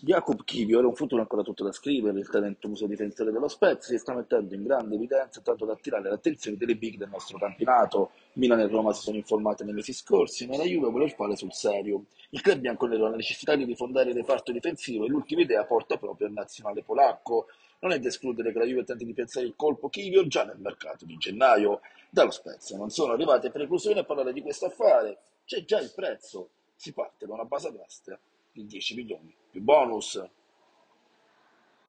Jakub Kiwior, un futuro ancora tutto da scrivere, il talentuoso difensore dello Spezia, si sta mettendo in grande evidenza tanto da attirare l'attenzione delle big del nostro campionato. Milan e Roma si sono informate nei mesi scorsi, ma la Juve vuole fare sul serio. Il club bianconero ha la necessità di rifondare il reparto difensivo e l'ultima idea porta proprio al nazionale polacco. Non è da escludere che la Juve tenti di pensare il colpo Kiwior già nel mercato di gennaio. Dallo Spezia non sono arrivate preclusioni a parlare di questo affare, c'è già il prezzo. Si parte da una base d'asta di 10 milioni più bonus.